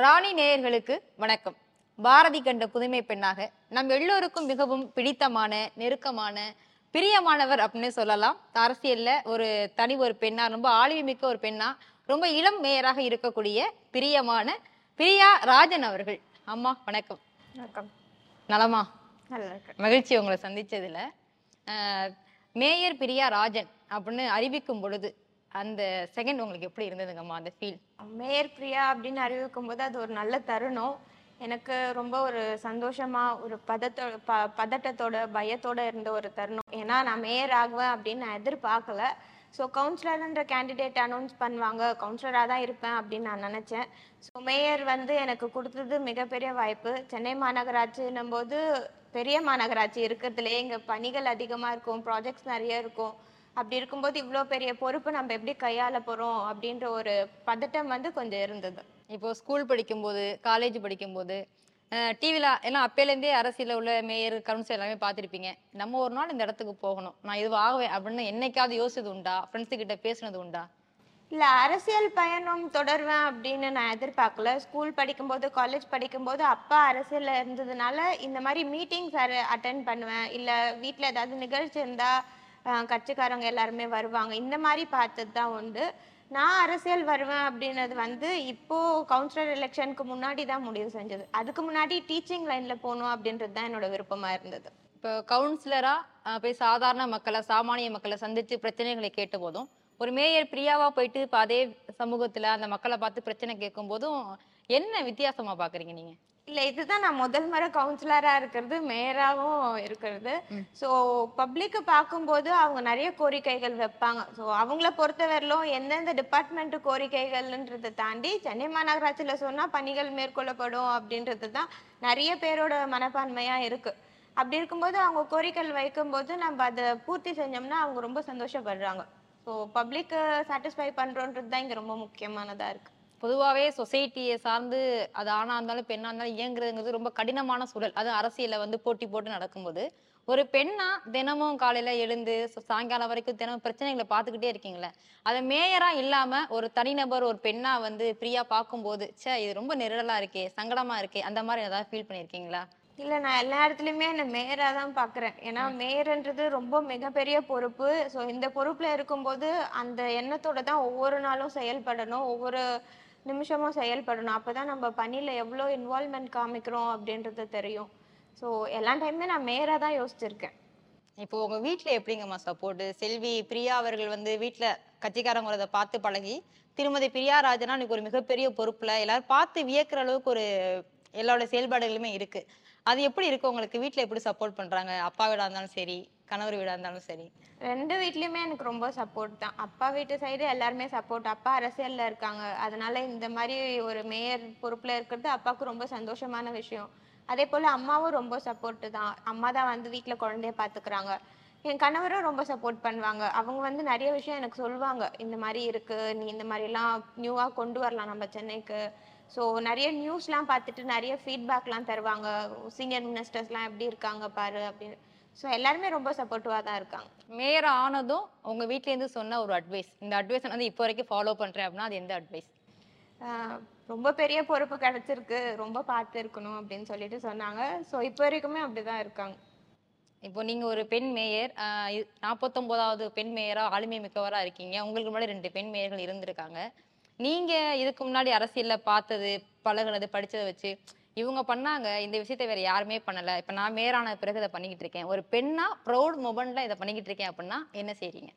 ராணி நேயர்களுக்கு வணக்கம். பாரதி கண்ட புதுமை பெண்ணாக நம் எல்லோருக்கும் மிகவும் பிடித்தமான நெருக்கமான பிரியமானவர் அப்படின்னு சொல்லலாம். அரசியல்ல ஒரு தனி ஒரு பெண்ணா ரொம்ப ஆளுமை மிக்க ஒரு பெண்ணா ரொம்ப இளம் மேயராக இருக்கக்கூடிய பிரியமான பிரியா ராஜன் அவர்கள். அம்மா வணக்கம். வணக்கம். நலமா? மகிழ்ச்சி உங்களை சந்திச்சதுல. மேயர் பிரியா ராஜன் அப்படின்னு அறிவிக்கும் பொழுது அந்த செகண்ட் உங்களுக்கு எப்படி இருந்ததுங்கம்மா அந்த ஃபீல் மேயர் பிரியா அப்படின்னு அறிவிக்கும் போது அது ஒரு நல்ல தருணம். எனக்கு ரொம்ப ஒரு சந்தோஷமா ஒரு பதத்தோ ப பதட்டத்தோட பயத்தோட இருந்த ஒரு தருணம். ஏன்னா நான் மேயர் ஆகுவேன் அப்படின்னு நான் எதிர்பார்க்கல. ஸோ கவுன்சிலர்ன்ற கேண்டிடேட் அனௌன்ஸ் பண்ணுவாங்க. கவுன்சிலராக தான் இருப்பேன் அப்படின்னு நான் நினச்சேன். ஸோ மேயர் வந்து எனக்கு கொடுத்தது மிகப்பெரிய வாய்ப்பு. சென்னை மாநகராட்சின்னும் போது பெரிய மாநகராட்சி இருக்கிறதுலே இங்கே பணிகள் அதிகமாக இருக்கும். ப்ராஜெக்ட்ஸ் நிறைய இருக்கும். அப்படி இருக்கும்போது இவ்வளோ பெரிய பொறுப்பு நம்ம எப்படி கையாள போகிறோம் அப்படின்ற ஒரு பதட்டம் வந்து கொஞ்சம் இருந்தது. இப்போ ஸ்கூல் படிக்கும்போது காலேஜ் படிக்கும்போது டிவியில் எல்லாம் அப்பையிலேருந்தே அரசியலில் உள்ள மேயர் கவுன்சில் எல்லாமே பார்த்துருப்பீங்க. நம்ம ஒரு நாள் இந்த இடத்துக்கு போகணும். நான் இது ஆகுவேன் அப்படின்னு என்னைக்காவது யோசிச்சது உண்டா? ஃப்ரெண்ட்ஸு கிட்ட பேசுனது உண்டா? இல்லை அரசியல் பயணம் தொடருவேன் அப்படின்னு நான் எதிர்பார்க்கல. ஸ்கூல் படிக்கும்போது காலேஜ் படிக்கும்போது அப்பா அரசியலில் இருந்ததுனால இந்த மாதிரி மீட்டிங்ஸ் அட்டன் பண்ணுவேன். இல்லை வீட்டில் ஏதாவது நிகழ்ச்சி இருந்தால் கட்சிக்காரங்க எல்லாருமே வருவாங்க. இந்த மாதிரி பார்த்தது தான் உண்டு. நான் அரசியல் வருவேன் அப்படின்றது வந்து இப்போ கவுன்சிலர் எலெக்ஷனுக்கு முன்னாடி தான் முடிவு செஞ்சது. அதுக்கு முன்னாடி டீச்சிங் லைனில் போகணும் அப்படின்றது தான் என்னோட விருப்பமாக இருந்தது. இப்போ கவுன்சிலராக போய் சாதாரண மக்களை சாமானிய மக்களை சந்தித்து பிரச்சனைகளை கேட்ட போதும் ஒரு மேயர் பிரியாவா போயிட்டு இப்போ அதே சமூகத்தில் அந்த மக்களை பார்த்து பிரச்சனை கேட்கும் போதும் என்ன வித்தியாசமா பார்க்குறீங்க நீங்கள் இல்ல இதுதான் நான் முதல் முறை கவுன்சிலரா இருக்கிறது மேயராகவும் இருக்கிறது. ஸோ பப்ளிக்கு பார்க்கும்போது அவங்க நிறைய கோரிக்கைகள் வைப்பாங்க. ஸோ அவங்கள பொறுத்தவரையிலும் எந்தெந்த டிபார்ட்மெண்ட் கோரிக்கைகள்ன்றதை தாண்டி சென்னை மாநகராட்சியில சொன்னா பணிகள் மேற்கொள்ளப்படும் அப்படின்றது தான் நிறைய பேரோட மனப்பான்மையா இருக்கு. அப்படி இருக்கும்போது அவங்க கோரிக்கைகள் வைக்கும்போது நம்ம அதை பூர்த்தி செஞ்சோம்னா அவங்க ரொம்ப சந்தோஷப்படுறாங்க. ஸோ பப்ளிக்கு சாட்டிஸ்ஃபை பண்றோன்றது தான் இங்க ரொம்ப முக்கியமானதா இருக்கு. பொதுவாகவே சொசைட்டியை சார்ந்து அது ஆணா இருந்தாலும் பெண்ணா இருந்தாலும் இயங்குறதுங்கிறது ரொம்ப கடினமான சூழல். அது அரசியல்ல வந்து போட்டி போட்டு நடக்கும்போது. ஒரு பெண்ணா தினமும் காலையில எழுந்து ச- சாயங்காலம் வரைக்கும் தினமும் பிரச்சனைகளை பார்த்துக்கிட்டே இருக்கீங்களே அதை மேயரா இல்லாம ஒரு தனிநபர் ஒரு பெண்ணா வந்து ஃப்ரீயா பார்க்கும்போது ச்சே இது ரொம்ப நெருடலா இருக்கே சங்கடமா இருக்கே அந்த மாதிரி ஏதாவது ஃபீல் பண்ணியிருக்கீங்களா? இல்ல நான் எல்லா இடத்துலயுமே என்ன மேயரா தான் பாக்குறேன் ஏன்னா மேயர்ன்றது ரொம்ப மிகப்பெரிய பொறுப்பு. ஸோ இந்த பொறுப்புல இருக்கும்போது அந்த எண்ணத்தோட தான் ஒவ்வொரு நாளும் செயல்படணும். ஒவ்வொரு நிமிஷமும் செயல்படணும். அப்போ தான் நம்ம பணியில் எவ்வளோ இன்வால்மெண்ட் காமிக்கிறோம் அப்படின்றது தெரியும். ஸோ எல்லா டைமுமே நான் மேராக தான் யோசிச்சிருக்கேன். இப்போ உங்க வீட்டில் எப்படிங்கம்மா சப்போர்ட் செல்வி பிரியா அவர்கள் வந்து வீட்டில் கட்சிக்காரங்கிறத பார்த்து பழகி திருமதி பிரியா ராஜனா இன்னைக்கு ஒரு மிகப்பெரிய பொறுப்புல எல்லாரும் பார்த்து வியக்கிற அளவுக்கு ஒரு எல்லாரோட செயல்பாடுகளுமே இருக்கு. அது எப்படி இருக்கு? உங்களுக்கு வீட்டில் எப்படி சப்போர்ட் பண்றாங்க? அப்பாவிடா இருந்தாலும் சரி கணவர் வீடா இருந்தாலும் சரி. ரெண்டு வீட்லயுமே எனக்கு ரொம்ப சப்போர்ட் தான். அப்பா வீட்டு சைடு எல்லாருமே சப்போர்ட் அப்பா அரசியல்ல இருக்காங்க. அதனால இந்த மாதிரி ஒரு மேயர் பொறுப்புல இருக்கிறது அப்பாவுக்கு ரொம்ப சந்தோஷமான விஷயம். அதே போல அம்மாவும் ரொம்ப சப்போர்ட் தான். அம்மா தான் வந்து வீட்டில் குழந்தைய பாத்துக்கிறாங்க. என் கணவரும் ரொம்ப சப்போர்ட் பண்ணுவாங்க. அவங்க வந்து நிறைய விஷயம் எனக்கு சொல்லுவாங்க. இந்த மாதிரி இருக்கு. நீ இந்த மாதிரி எல்லாம் நியூவா கொண்டு வரலாம் நம்ம சென்னைக்கு. ஸோ நிறைய நியூஸ்லாம் பார்த்துட்டு நிறைய ஃபீட்பேக்லாம் தருவாங்க. சீனியர் மினிஸ்டர்ஸ்லாம் எப்படி இருக்காங்க பாரு அப்படின்னு. ஸோ எல்லாருமே ரொம்ப சப்போர்ட்டிவாக தான் இருக்காங்க. மேயர் ஆனதும் உங்க வீட்ல இருந்து சொன்ன ஒரு அட்வைஸ் இந்த அட்வைஸ் வந்து இப்போ வரைக்கும் ஃபாலோ பண்றேன் அப்படின்னா அது எந்த அட்வைஸ் ரொம்ப பெரிய பொறுப்பு கிடைச்சிருக்கு. ரொம்ப பார்த்து இருக்கணும் அப்படின்னு சொல்லிட்டு சொன்னாங்க. ஸோ இப்போ வரைக்குமே அப்படிதான் இருக்காங்க. இப்போ நீங்க ஒரு பெண் மேயர் நாற்பத்தொன்பதாவது பெண் மேயரா ஆளுமை மிக்கவரா இருக்கீங்க. உங்களுக்கு முன்னாடி ரெண்டு பெண் மேயர்கள் இருந்திருக்காங்க. நீங்க இதுக்கு முன்னாடி அரசியல்ல பார்த்தது பழகுனது படிச்சதை வச்சு இவங்க பண்ணாங்க இந்த விஷயத்தை வேற யாருமே பண்ணல. இப்ப நான் மேரான பிறகு இதை பண்ணிக்கிட்டு இருக்கேன். ஒரு பெண்ணா ப்ரௌட் மொமெண்ட்ல இதை பண்ணிக்கிட்டு இருக்கேன் அப்படின்னா என்ன செய்றீங்க?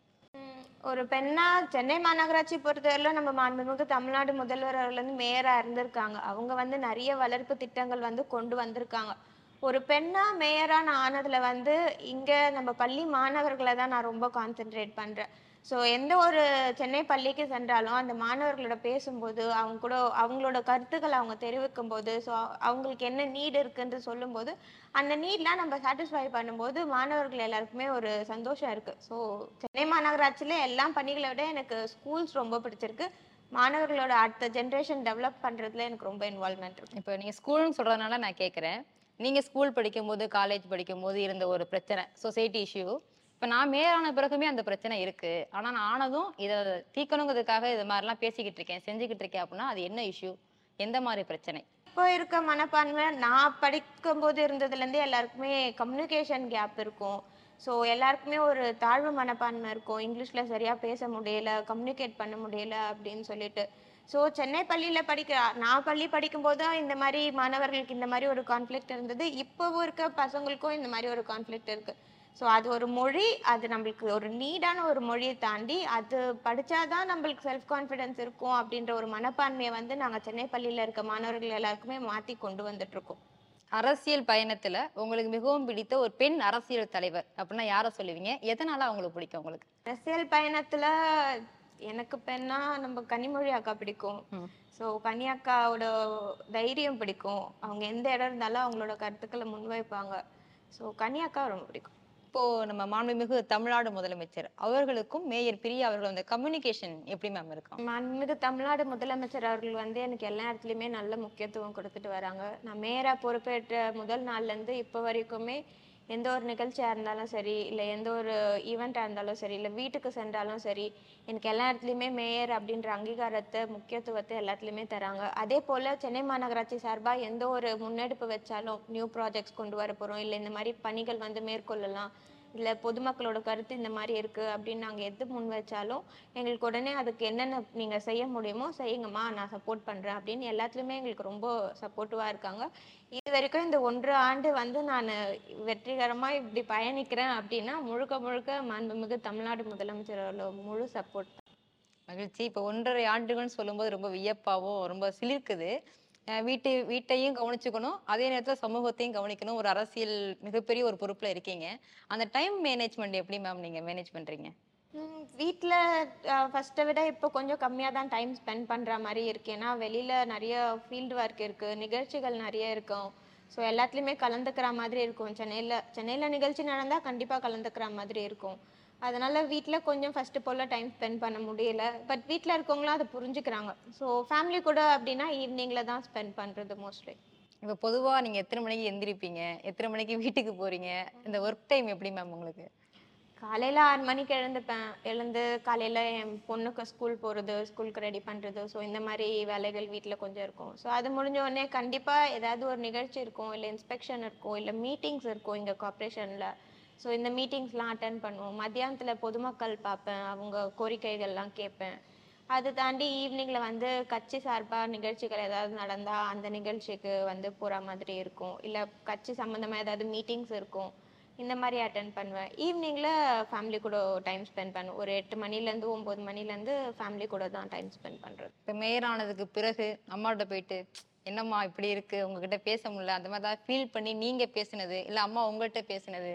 ஒரு பெண்ணா சென்னை மாநகராட்சி பொறுத்தவரையில நம்ம மாண்புமிகு தமிழ்நாடு முதல்வர் அவர்கள் வந்து மேயரா இருந்திருக்காங்க. அவங்க வந்து நிறைய வளர்ப்பு திட்டங்கள் வந்து கொண்டு வந்திருக்காங்க. ஒரு பெண்ணா மேயரா நான் ஆனதுல வந்து இங்க நம்ம பள்ளி மாணவர்களை தான் நான் ரொம்ப கான்சென்ட்ரேட் பண்றேன். ஸோ எந்த ஒரு சென்னை பள்ளிக்கு சென்றாலும் அந்த மாணவர்களோட பேசும்போது அவங்க கூட அவங்களோட கருத்துக்களை அவங்க தெரிவிக்கும் போது ஸோ அவங்களுக்கு என்ன நீட் இருக்குன்னு சொல்லும்போது அந்த நீட்லாம் நம்ம சாட்டிஸ்ஃபை பண்ணும்போது மாணவர்கள் எல்லாருக்குமே ஒரு சந்தோஷம் இருக்குது ஸோ சென்னை மாநகராட்சியில் எல்லா பணிகளை விட எனக்கு ஸ்கூல்ஸ் ரொம்ப பிடிச்சிருக்கு. மாணவர்களோட அடுத்த ஜென்ரேஷன் டெவலப் பண்ணுறதுல எனக்கு ரொம்ப இன்வால்மெண்ட் இருக்கு இப்போ நீங்கள் ஸ்கூல்னு சொல்கிறதுனால நான் கேட்குறேன் நீங்கள் ஸ்கூல் படிக்கும்போது காலேஜ் படிக்கும்போது இருந்த ஒரு பிரச்சனை சொசைட்டி இஷ்யூ இப்போ நான் மேலான பிறகுமே அந்த பிரச்சனை இருக்கு. ஆனா நான் ஆனதும் இதை தீர்க்கணுங்கிறதுக்காக இது மாதிரிலாம் பேசிக்கிட்டு இருக்கேன். செஞ்சுக்கிட்டு இருக்கேன் அப்படின்னா அது என்ன இஷ்யூ எந்த மாதிரி பிரச்சனை? இப்போ இருக்க மனப்பான்மை நான் படிக்கும்போது இருந்ததுலேருந்தே எல்லாருக்குமே கம்யூனிகேஷன் கேப் இருக்கும். ஸோ எல்லாருக்குமே ஒரு தாழ்வு மனப்பான்மை இருக்கும். இங்கிலீஷில் சரியாக பேச முடியல கம்யூனிகேட் பண்ண முடியல அப்படின்னு சொல்லிட்டு. ஸோ சென்னை பள்ளியில் படிக்க நான் பள்ளி படிக்கும்போது இந்த மாதிரி மாணவர்களுக்கு இந்த மாதிரி ஒரு கான்ஃப்ளிக்ட் இருந்தது. இப்போவும் இருக்க பசங்களுக்கும் இந்த மாதிரி ஒரு கான்ஃப்ளிக்ட் இருக்குது ஸோ அது ஒரு மொழி அது நம்மளுக்கு ஒரு நீடான ஒரு மொழியை தாண்டி அது படிச்சாதான் நம்மளுக்கு செல்ஃப் கான்ஃபிடன்ஸ் இருக்கும் அப்படின்ற ஒரு மனப்பான்மையை வந்து நாங்கள் சென்னை பள்ளியில் இருக்க மாணவர்கள் எல்லாருக்குமே மாற்றி கொண்டு வந்துட்டு இருக்கோம் அரசியல் பயணத்துல உங்களுக்கு மிகவும் பிடித்த ஒரு பெண் அரசியல் தலைவர் அப்படின்னா யாரை சொல்லுவீங்க? எதனால அவங்களுக்கு பிடிக்கும் உங்களுக்கு? அரசியல் பயணத்துல எனக்கு பெண்ணா நம்ம கனிமொழி அக்கா பிடிக்கும். ஸோ கனி அக்காவோட தைரியம் பிடிக்கும். அவங்க எந்த இடம் இருந்தாலும் அவங்களோட கருத்துக்களை முன்வைப்பாங்க. ஸோ கனி அக்கா ரொம்ப பிடிக்கும். இப்போ நம்ம மாண்புமிகு தமிழ்நாடு முதலமைச்சர் அவர்களுக்கும் மேயர் பிரியா அவர்கள் அந்த கம்யூனிகேஷன் எப்படி மேம் இருக்கும் மாண்புமிகு தமிழ்நாடு முதலமைச்சர் அவர்கள் வந்து எனக்கு எல்லா இடத்துலையுமே நல்ல முக்கியத்துவம் கொடுத்துட்டு வராங்க. நான் மேயரா பொறுப்பேற்ற முதல் நாள்ல இருந்து இப்போ வரைக்குமே எந்த ஒரு நிகழ்ச்சியாக இருந்தாலும் சரி இல்லை எந்த ஒரு ஈவெண்ட்டாக இருந்தாலும் சரி இல்லை வீட்டுக்கு சென்றாலும் சரி எனக்கு எல்லா இடத்துலையுமே மேயர் அப்படின்ற அங்கீகாரத்தை முக்கியத்துவத்தை எல்லாத்துலேயுமே தராங்க. அதே போல் சென்னை மாநகராட்சி சார்பாக எந்த ஒரு முன்னெடுப்பு வச்சாலும் நியூ ப்ராஜெக்ட்ஸ் கொண்டு வர போகிறோம் இல்லை இந்த மாதிரி பணிகள் வந்து மேற்கொள்ளலாம் இல்லை பொதுமக்களோட கருத்து இந்த மாதிரி இருக்கு அப்படின்னு நாங்கள் எது முன் வச்சாலும் எங்களுக்கு உடனே அதுக்கு என்னென்ன நீங்கள் செய்ய முடியுமோ செய்யுங்கம்மா நான் சப்போர்ட் பண்ணுறேன் அப்படின்னு எல்லாத்துலேயுமே எங்களுக்கு ரொம்ப சப்போர்ட்டிவாக இருக்காங்க. இது வரைக்கும் இந்த ஒன்று ஆண்டு வந்து நான் வெற்றிகரமாக இப்படி பயணிக்கிறேன் அப்படின்னா முழுக்க முழுக்க மாண்புமிகு தமிழ்நாடு முதலமைச்சரோட முழு சப்போர்ட் மகிழ்ச்சி. இப்போ ஒன்றரை ஆண்டுகள்னு சொல்லும்போது ரொம்ப வியப்பாகவும் ரொம்ப சிலிர்க்குது. வீட்டு வீட்டையும் கவனிச்சுக்கணும். அதே நேரத்தில் சமூகத்தையும் கவனிக்கணும். ஒரு அரசியல் மிகப்பெரிய ஒரு பொறுப்பில் இருக்கீங்க. அந்த டைம் மேனேஜ்மெண்ட் எப்படி மேம் நீங்கள் மேனேஜ் பண்ணுறீங்க வீட்டில் ஃபஸ்ட்டை விட இப்போ கொஞ்சம் கம்மியாக தான் டைம் ஸ்பெண்ட் பண்ணுற மாதிரி இருக்கு. ஏன்னா வெளியில் நிறைய ஃபீல்டு ஒர்க் இருக்குது நிகழ்ச்சிகள் நிறைய இருக்கும். ஸோ எல்லாத்துலேயுமே கலந்துக்கிற மாதிரி இருக்கும். சென்னையில் சென்னையில் நிகழ்ச்சி நடந்தால் கண்டிப்பாக கலந்துக்கிற மாதிரி இருக்கும். அதனால வீட்டில் கொஞ்சம் ஃபஸ்ட்டு போல் டைம் ஸ்பெண்ட் பண்ண முடியல. பட் வீட்டில் இருக்கவங்களும் அதை புரிஞ்சுக்கிறாங்க. ஸோ ஃபேமிலி கூட அப்படின்னா ஈவினிங்கில் தான் ஸ்பெண்ட் பண்ணுறது மோஸ்ட்லி இப்போ பொதுவா நீங்க எத்தனை மணிக்கு எந்திரிப்பீங்க? எத்தனை மணிக்கு வீட்டுக்கு போறீங்க? இந்த ஒர்க் டைம் எப்படி மேம் உங்களுக்கு? காலையில் ஆறு மணிக்கு எழுந்துப்பேன். எழுந்து காலையில் என் பொண்ணுக்கு ஸ்கூல் போகிறது ஸ்கூலுக்கு ரெடி பண்ணுறது ஸோ இந்த மாதிரி வேலைகள் வீட்டில் கொஞ்சம் இருக்கும். ஸோ அது முடிஞ்ச உடனே கண்டிப்பாக ஏதாவது ஒரு நிகழ்ச்சி இருக்கும். இல்லை இன்ஸ்பெக்ஷன் இருக்கும். இல்லை மீட்டிங்ஸ் இருக்கும் இங்கே கார்ப்பரேஷனில் ஸோ இந்த மீட்டிங்ஸ்லாம் அட்டன் பண்ணுவோம். மத்தியானத்தில் பொதுமக்கள் பார்ப்பேன். அவங்க கோரிக்கைகள்லாம் கேட்பேன். அது தாண்டி ஈவினிங்கில் வந்து கட்சி சார்பாக நிகழ்ச்சிகள் ஏதாவது நடந்தால் அந்த நிகழ்ச்சிக்கு வந்து போகிற மாதிரி இருக்கும். இல்லை கட்சி சம்மந்தமாக ஏதாவது மீட்டிங்ஸ் இருக்கும். இந்த மாதிரி அட்டன் பண்ணுவேன். ஈவினிங்கில் ஃபேமிலி கூட டைம் ஸ்பெண்ட் பண்ணுவேன். ஒரு எட்டு மணிலேருந்து ஒம்பது மணிலேருந்து ஃபேமிலி கூட தான் டைம் ஸ்பெண்ட் பண்ணுறது இப்போ மேயர் ஆனதுக்கு பிறகு அம்மாவோட போயிட்டு என்னம்மா இப்படி இருக்குது உங்ககிட்ட பேச முடியல. அந்த மாதிரி தான் ஃபீல் பண்ணி நீங்கள் பேசினது இல்லை அம்மா உங்கள்கிட்ட பேசினது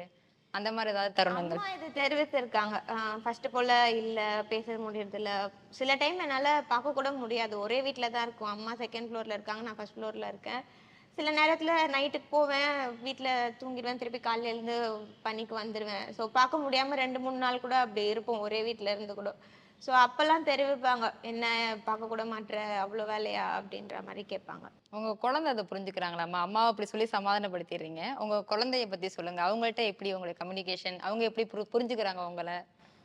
அந்த மாதிரி ஏதாவது தருணங்கள்? இது தெரிவித்திருக்காங்க ஃபர்ஸ்ட் போல இல்ல பேச முடியறது இல்ல சில டைம் என்னால பார்க்க கூட முடியாது. ஒரே வீட்ல தான் இருக்கும். அம்மா செகண்ட் ஃப்ளோர்ல இருக்காங்க. நான் ஃபர்ஸ்ட் ஃப்ளோர்ல இருக்கேன். சில நேரத்துல நைட்டுக்கு போவேன். வீட்ல தூங்கிடுவேன். திருப்பி காலையில இருந்து பணிக்கு வந்துடுவேன் ஸோ பார்க்க முடியாம ரெண்டு மூணு நாள் கூட அப்படி இருப்போம். ஒரே வீட்ல இருந்து கூட. ஸோ அப்பெல்லாம் தெரிவிப்பாங்க என்ன பார்க்க கூட மாட்ற அவ்வளோ வேலையா? அப்படின்ற மாதிரி கேட்பாங்க. உங்க குழந்தை அதை புரிஞ்சுக்கிறாங்களாம்மா? அம்மாவை அப்படி சொல்லி சமாதானப்படுத்திடுறீங்க. உங்க குழந்தைய பத்தி சொல்லுங்க. அவங்கள்ட்ட எப்படி உங்களுக்கு கம்யூனிகேஷன் அவங்க எப்படி புரி- புரிஞ்சுக்கிறாங்க உங்களை?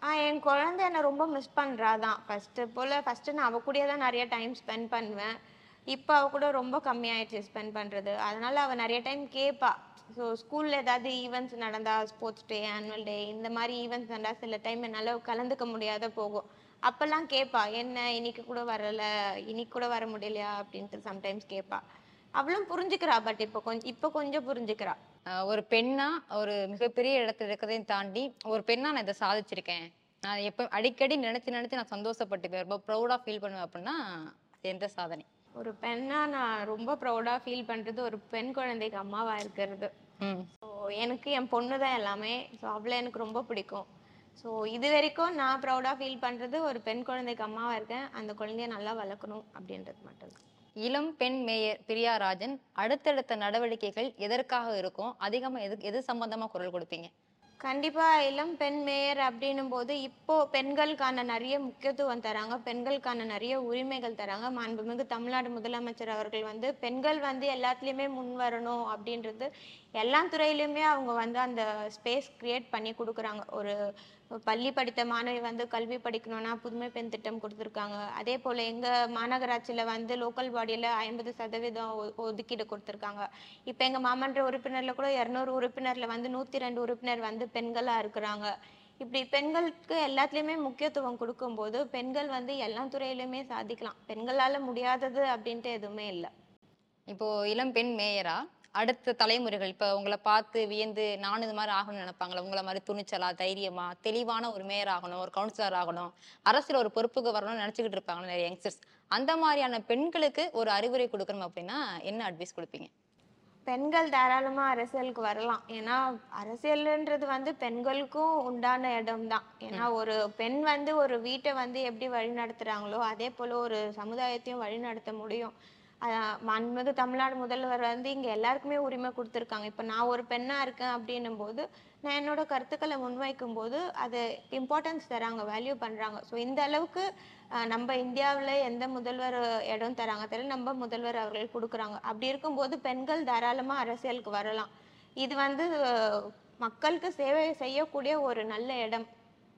ஆ என் குழந்தை என்னை ரொம்ப மிஸ் பண்ணுறா தான். ஃபஸ்ட்டு போல் ஃபஸ்ட்டு நான் அவ கூடயே தான் நிறைய டைம் ஸ்பெண்ட் பண்ணுவேன். இப்போ அவ கூட ரொம்ப கம்மியாயிடுச்சு ஸ்பெண்ட் பண்ணுறது அதனால அவள் நிறைய டைம் கேட்பா ஸோ ஸ்கூலில் ஏதாவது ஈவெண்ட்ஸ் நடந்தா ஸ்போர்ட்ஸ் டே ஆனுவல் டே இந்த மாதிரி ஈவெண்ட்ஸ் நடந்தால் சில டைம் என்னால் கலந்துக்க முடியாத போகும். அப்போல்லாம் கேட்பா என்ன இன்னைக்கு கூட வரல இன்னைக்கு கூட வர முடியலையா? அப்படின்ட்டு சம்டைம்ஸ் கேட்பா அவளும் புரிஞ்சுக்கிறா பட் இப்போ கொஞ்சம் இப்போ கொஞ்சம் புரிஞ்சுக்கிறா. ஒரு பெண்ணா ஒரு மிகப்பெரிய இடத்துல இருக்கிறதையும் தாண்டி ஒரு பெண்ணா நான் இதை சாதிச்சிருக்கேன். நான் எப்போ அடிக்கடி நினைச்சு நினைச்சு நான் சந்தோஷப்பட்டு ரொம்ப ப்ரௌடா ஃபீல் பண்ணுவேன் அப்படின்னா எந்த சாதனை ஒரு பெண்ணா நான் ரொம்ப ப்ரௌடாக ஃபீல் பண்ணுறது ஒரு பெண் குழந்தைக்கு அம்மாவா இருக்கிறது. ஸோ எனக்கு என் பொண்ணு தான் எல்லாமே. ஸோ அவளை எனக்கு ரொம்ப பிடிக்கும். ஸோ இது வரைக்கும் நான் ப்ரௌடாக ஃபீல் பண்ணுறது ஒரு பெண் குழந்தைக்கு அம்மாவா இருக்கேன். அந்த குழந்தைய நல்லா வளர்க்கணும் அப்படின்றது மட்டும்தான். இளம் பெண் மேயர் பிரியா ராஜன் அடுத்தடுத்த நடவடிக்கைகள் எதற்காக இருக்கும்? அதிகமா எது எது சம்பந்தமா குரல் கொடுப்பீங்க? கண்டிப்பா இளம் பெண் மேயர் அப்படின்னும் போது இப்போ பெண்களுக்கான நிறைய முக்கியத்துவம் தராங்க. பெண்களுக்கான நிறைய உரிமைகள் தராங்க. மாண்புமிகு தமிழ்நாடு முதலமைச்சர் அவர்கள் வந்து பெண்கள் வந்து எல்லாத்துலேயுமே முன் வரணும் அப்படின்றது எல்லா துறையிலுமே அவங்க வந்து அந்த ஸ்பேஸ் கிரியேட் பண்ணி கொடுக்குறாங்க. ஒரு பள்ளி படித்த மாணவி வந்து கல்வி படிக்கணும்னா புதுமை பெண் திட்டம் கொடுத்துருக்காங்க. அதே போல் எங்கள் மாநகராட்சியில் வந்து லோக்கல் பாடியில் ஐம்பது சதவீதம் ஒ- ஒதுக்கீடு கொடுத்துருக்காங்க. இப்போ எங்கள் மாமன்ற உறுப்பினரில் கூட இரநூறு உறுப்பினரில் வந்து நூற்றி ரெண்டு உறுப்பினர் வந்து பெண்களாக இருக்கிறாங்க. இப்படி பெண்களுக்கு எல்லாத்துலேயுமே முக்கியத்துவம் கொடுக்கும்போது பெண்கள் வந்து எல்லா துறையிலுமே சாதிக்கலாம். பெண்களால் முடியாதது அப்படின்ட்டு எதுவுமே இல்லை. இப்போ இளம் பெண் மேயரா? அடுத்த தலைமுறைகள் இப்போ உங்களை பார்த்து வியந்து நானும் இது மாதிரி ஆகணும்னு நினைப்பாங்களா உங்களை மாதிரி துணிச்சலா தைரியமா தெளிவான ஒரு மேயர் ஆகணும் ஒரு கவுன்சிலர் ஆகணும் அரசியல் ஒரு பொறுப்புக்கு வரணும்னு நினைச்சுக்கிட்டு இருப்பாங்க நிறைய யங்ஸ்டர்ஸ் அந்த மாதிரியான பெண்களுக்கு ஒரு அறிவுரை கொடுக்கணும் அப்படின்னா என்ன அட்வைஸ் கொடுப்பீங்க? பெண்கள் தாராளமா அரசியலுக்கு வரலாம். ஏன்னா அரசியல்ன்றது வந்து பெண்களுக்கும் உண்டான இடம் தான் ஏன்னா ஒரு பெண் வந்து ஒரு வீட்டை வந்து எப்படி வழி நடத்துறாங்களோ அதே போல ஒரு சமுதாயத்தையும் வழி நடத்த முடியும். அஹ் தமிழ்நாடு முதல்வர் வந்து இங்க எல்லாருக்குமே உரிமை கொடுத்துருக்காங்க. இப்ப நான் ஒரு பெண்ணா இருக்கேன் அப்படின்னும் போது நான் என்னோட கருத்துக்களை முன்வைக்கும் போது அது இம்பார்ட்டன்ஸ் தராங்க வேல்யூ பண்றாங்க. ஸோ இந்த அளவுக்கு நம்ம இந்தியாவில் எந்த முதல்வர் இடம் தராங்க தெரியல நம்ம முதல்வர் அவர்கள் கொடுக்குறாங்க. அப்படி இருக்கும்போது பெண்கள் தாராளமாக அரசியலுக்கு வரலாம். இது வந்து மக்களுக்கு சேவை செய்யக்கூடிய ஒரு நல்ல இடம்.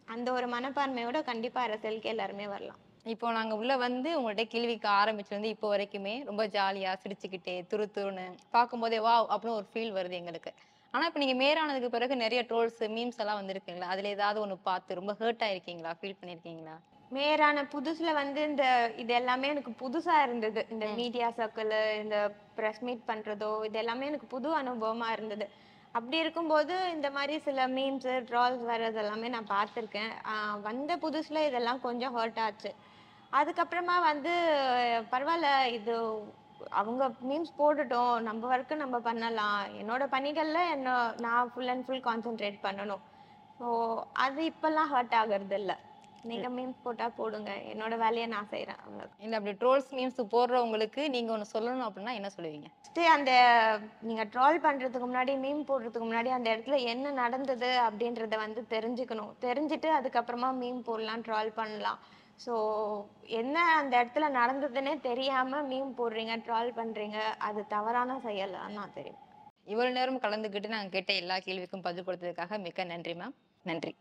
அந்த ஒரு மனப்பான்மையோட கண்டிப்பாக அரசியலுக்கு எல்லாருமே வரலாம். இப்போ நாங்க உள்ள வந்து உங்கள்ட்ட கேள்விக்க ஆரம்பிச்சிருந்து இப்போ வரைக்குமே ரொம்ப ஜாலியா சிரிச்சுக்கிட்டே துரு துருன்னு பார்க்கும்போதே வா அப்படின்னு ஒரு ஃபீல் வருது எங்களுக்கு. ஆனா இப்போ நீங்க மேரானதுக்கு பிறகு நிறைய ட்ரோல்ஸ் மீம்ஸ் எல்லாம் வந்திருக்குங்களா? அதுல ஏதாவது ஒண்ணு பார்த்து ரொம்ப ஹர்ட் ஆயிருக்கீங்களா? ஃபீல் பண்ணிருக்கீங்களா? மேயரான புதுசுல வந்து இந்த இது எல்லாமே எனக்கு புதுசா இருந்தது. இந்த மீடியா சர்க்கிள் இந்த ப்ரெஸ் மீட் பண்றதோ இது எல்லாமே எனக்கு புது அனுபவமா இருந்தது. அப்படி இருக்கும்போது இந்த மாதிரி சில மீம்ஸ் ட்ரால்ஸ் வர்றது எல்லாமே நான் பார்த்துருக்கேன். வந்த புதுசுல இதெல்லாம் கொஞ்சம் ஹர்ட் ஆச்சு. அதுக்கப்புறமா வந்து பரவாயில்ல இது அவங்க மீம்ஸ் போட்டுட்டோம். நம்ம ஒர்க்கு நம்ம பண்ணலாம். என்னோட பணிகள்ல என்ன நான் ஃபுல் அண்ட் ஃபுல் கான்சென்ட்ரேட் பண்ணணும். ஸோ அது இப்பெல்லாம் ஹர்ட் ஆகுறது இல்ல நீங்க மீம்ஸ் போட்டா போடுங்க. என்னோட வேலையை நான் செய்றேன். அவ்வளவுதான். இல்ல அப்படி ட்ரோல்ஸ் மீம்ஸ் போடுறவங்களுக்கு நீங்க ஒண்ணு சொல்லணும் அப்படின்னா என்ன சொல்லுவீங்க? ஃபஸ்ட்டு அந்த நீங்க ட்ரால் பண்றதுக்கு முன்னாடி மீம் போடுறதுக்கு முன்னாடி அந்த இடத்துல என்ன நடந்தது அப்படின்றத வந்து தெரிஞ்சுக்கணும். தெரிஞ்சுட்டு அதுக்கப்புறமா மீம் போடலாம் ட்ரால் பண்ணலாம். ஸோ என்ன அந்த இடத்துல நடந்ததுன்னே தெரியாம மீம் போடுறீங்க ட்ரால் பண்றீங்க அது தவறான செயல் நான் தெரியும். இவ்வளவு நேரம் கலந்துக்கிட்டு நாங்கள் கேட்ட எல்லா கேள்விக்கும் பதில் கொடுத்ததுக்காக மிக்க நன்றி மேம் நன்றி.